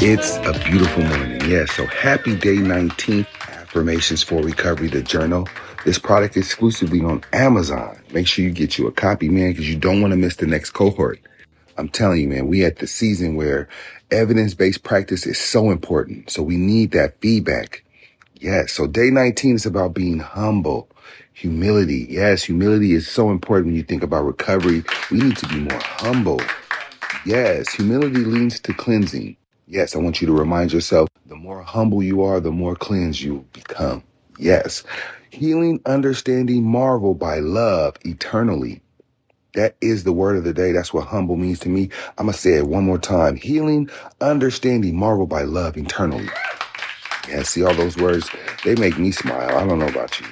It's a beautiful morning. Yes, yeah, so happy day 19. Affirmations for Recovery, the journal. This product exclusively on Amazon. Make sure you get you a copy, man, because you don't want to miss the next cohort. I'm telling you, man, we at the season where evidence-based practice is so important. So we need that feedback. Yes. So day 19 is about being humble, humility. Yes. Humility is so important when you think about recovery. We need to be more humble. Yes. Humility leads to cleansing. Yes, I want you to remind yourself the more humble you are, the more cleansed you become. Yes. Healing, understanding, marvel by love eternally. That is the word of the day. That's what humble means to me. I'm going to say it one more time. Healing, understanding, marvel by love eternally. Yeah, see all those words? They make me smile. I don't know about you.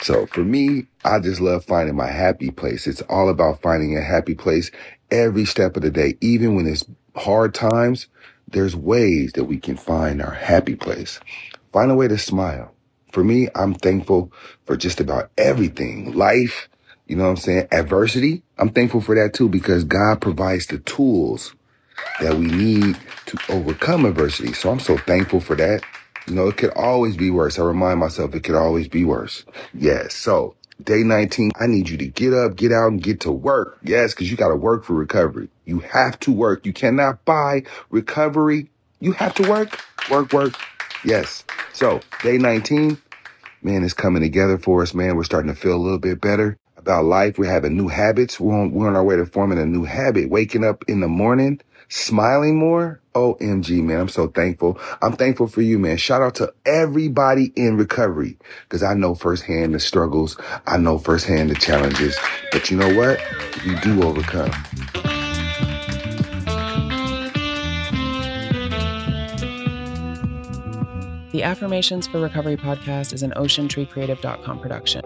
So for me, I just love finding my happy place. It's all about finding a happy place every step of the day, even when it's hard times there's ways that we can find our happy place. Find a way to smile. For me, I'm thankful for just about everything. Life, you know what I'm saying? Adversity, I'm thankful for that too because God provides the tools that we need to overcome adversity. So I'm so thankful for that. You know, it could always be worse. I remind myself it could always be worse. Yes. So Day 19, I need you to get up, get out and get to work. Yes, because you got to work for recovery. You have to work. You cannot buy recovery. You have to work, work, work. Yes. So day 19, man, it's coming together for us, man. We're starting to feel a little bit better about life. We're having new habits. We're on, we're on our way to forming a new habit. Waking up in the morning, smiling more. OMG, man. I'm so thankful. I'm thankful for you, man. Shout out to everybody in recovery because I know firsthand the struggles. I know firsthand the challenges. But you know what? You do overcome. The Affirmations for Recovery podcast is an OceanTreeCreative.com production.